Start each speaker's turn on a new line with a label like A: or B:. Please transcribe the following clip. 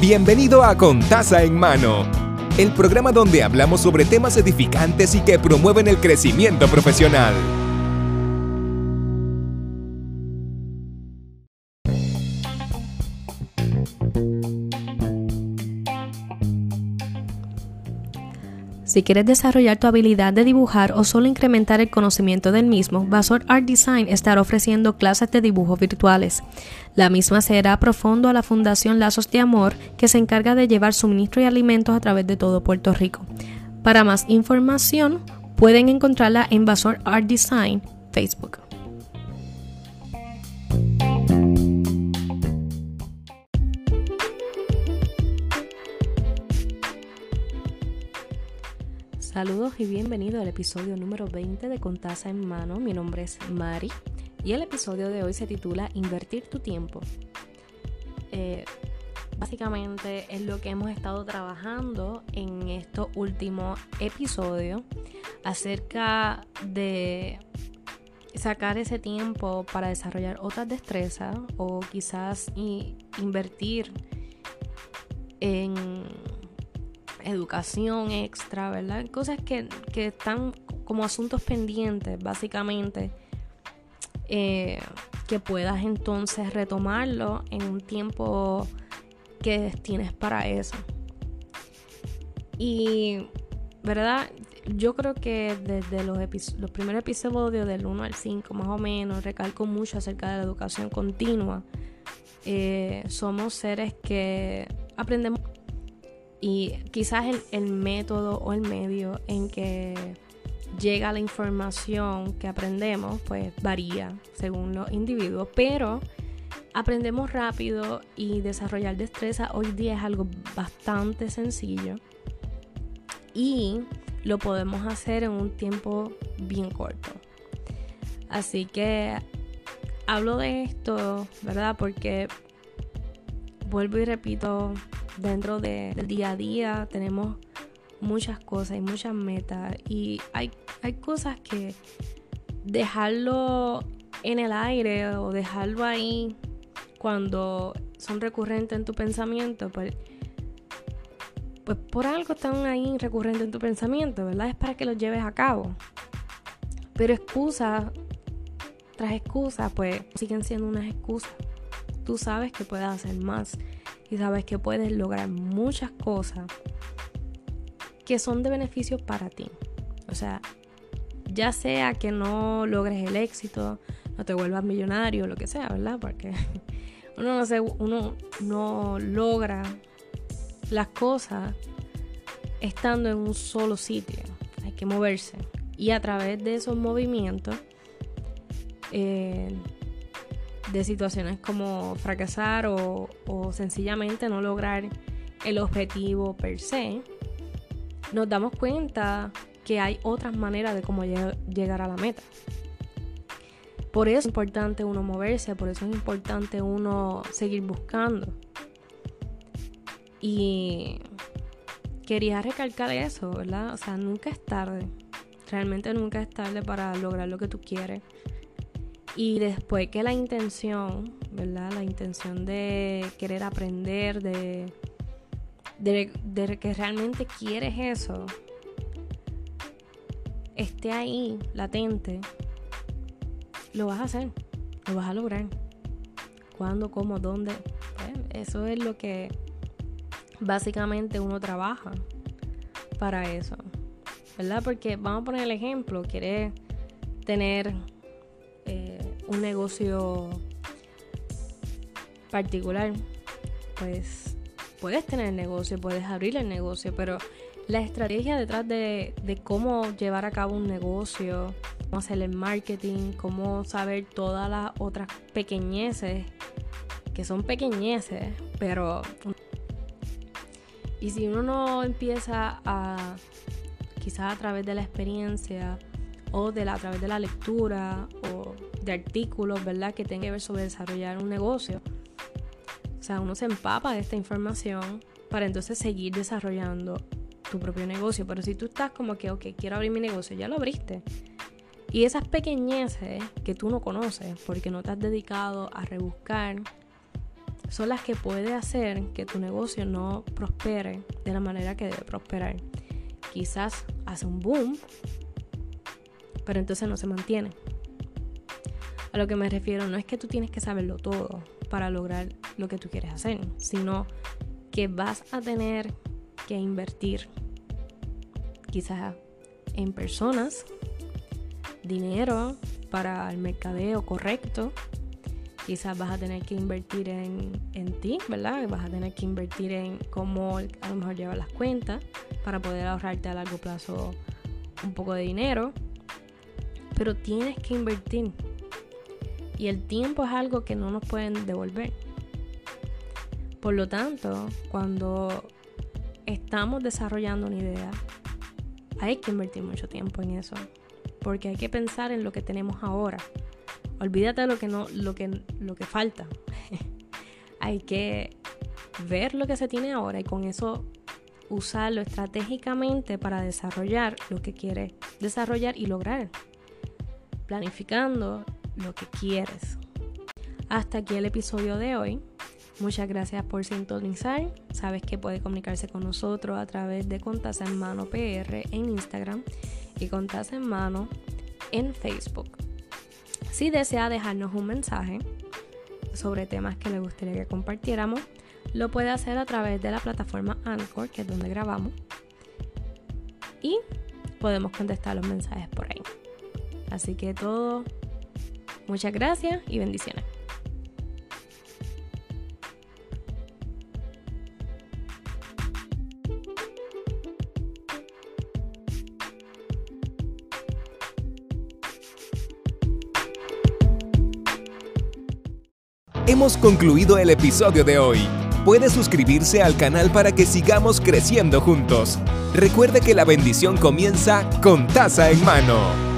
A: Bienvenido a Contaza en Mano, el programa donde hablamos sobre temas edificantes y que promueven el crecimiento profesional.
B: Si quieres desarrollar tu habilidad de dibujar o solo incrementar el conocimiento del mismo, Vasor Art Design estará ofreciendo clases de dibujo virtuales. La misma será profundo a la Fundación Lazos de Amor, que se encarga de llevar suministro y alimentos a través de todo Puerto Rico. Para más información, pueden encontrarla en Vasor Art Design Facebook. Saludos y bienvenido al episodio número 20 de Contaza en Mano. Mi nombre es Mari y el episodio de hoy se titula Invertir tu tiempo. Eh, básicamente es lo que hemos estado trabajando en estos últimos episodios acerca de sacar ese tiempo para desarrollar otras destrezas o quizás invertir en educación extra, ¿verdad? Cosas que, están como asuntos pendientes, básicamente, eh, que puedas entonces retomarlo en un tiempo que tienes para eso. Y, ¿verdad? Yo creo que desde los, los primeros episodios del 1 al 5 más o menos recalco mucho acerca de la educación continua. Eh, somos seres que aprendemos y quizás el, método o el medio en que llega la información que aprendemos, pues varía según los individuos, pero aprendemos rápido y desarrollar destreza hoy día es algo bastante sencillo y lo podemos hacer en un tiempo bien corto. Así que hablo de esto, ¿verdad? Porque vuelvo y repito, dentro del día a día tenemos muchas cosas y muchas metas y hay, hay cosas que dejarlo en el aire o dejarlo ahí cuando son recurrentes en tu pensamiento, pues, pues por algo están ahí recurrentes en tu pensamiento, ¿verdad? Es para que los lleves a cabo. Pero excusas tras excusas, pues siguen siendo unas excusas. Tú sabes que puedes hacer más y sabes que puedes lograr muchas cosas que son de beneficio para ti. O sea, ya sea que no logres el éxito, no te vuelvas millonario, lo que sea, ¿verdad? Porque uno no, se, uno no logra las cosas estando en un solo sitio. Hay que moverse. Y a través de esos movimientos, eh, de situaciones como fracasar o, sencillamente no lograr el objetivo per se, nos damos cuenta que hay otras maneras de cómo llegar a la meta. Por eso es importante uno moverse, por eso es importante uno seguir buscando. Y quería recalcar eso, ¿verdad? O sea, nunca es tarde. Realmente nunca es tarde para lograr lo que tú quieres. Y después que la intención, ¿verdad? La intención de querer aprender, de, de, que realmente quieres eso, esté ahí, latente, lo vas a hacer, lo vas a lograr. ¿Cuándo, cómo, dónde? Pues, eso es lo que básicamente uno trabaja para eso, ¿verdad? Porque vamos a poner el ejemplo, quieres tener un negocio particular, pues puedes tener el negocio, puedes abrir el negocio, pero la estrategia detrás de, cómo llevar a cabo un negocio, cómo hacer el marketing, cómo saber todas las otras pequeñeces, que son pequeñeces, pero... Y si uno no empieza a, quizás a través de la experiencia, o de la, a través de la lectura, o de artículos, ¿verdad? Que tengan que ver sobre desarrollar un negocio. O sea, uno se empapa de esta información para entonces seguir desarrollando tu propio negocio. Pero si tú estás como que, ok, quiero abrir mi negocio, ya lo abriste. Y esas pequeñeces que tú no conoces porque no te has dedicado a rebuscar son las que puede hacer que tu negocio no prospere de la manera que debe prosperar. Quizás hace un boom, pero entonces no se mantiene. A lo que me refiero no es que tú tienes que saberlo todo para lograr lo que tú quieres hacer, sino que vas a tener que invertir quizás en personas, dinero para el mercadeo correcto, quizás vas a tener que invertir en, ti, ¿verdad? Vas a tener que invertir en cómo a lo mejor llevar las cuentas para poder ahorrarte a largo plazo un poco de dinero. Pero tienes que invertir. Y el tiempo es algo que no nos pueden devolver. Por lo tanto, cuando estamos desarrollando una idea, hay que invertir mucho tiempo en eso. Porque hay que pensar en lo que tenemos ahora Olvídate de lo que no, lo que, lo que falta. Hay que ver lo que se tiene ahora y con eso usarlo estratégicamente para desarrollar lo que quieres desarrollar y lograr. Planificando lo que quieres. Hasta aquí el episodio de hoy. Muchas gracias por sintonizar. Sabes que puedes comunicarse con nosotros a través de Contasa en Mano PR en Instagram y Contasa en Mano en Facebook. Si desea dejarnos un mensaje sobre temas que le gustaría que compartiéramos, lo puede hacer a través de la plataforma Anchor, que es donde grabamos. Y podemos contestar los mensajes por ahí. Así que todo, muchas gracias y bendiciones.
A: Hemos concluido el episodio de hoy. Puede suscribirse al canal para que sigamos creciendo juntos. Recuerde que la bendición comienza con taza en mano.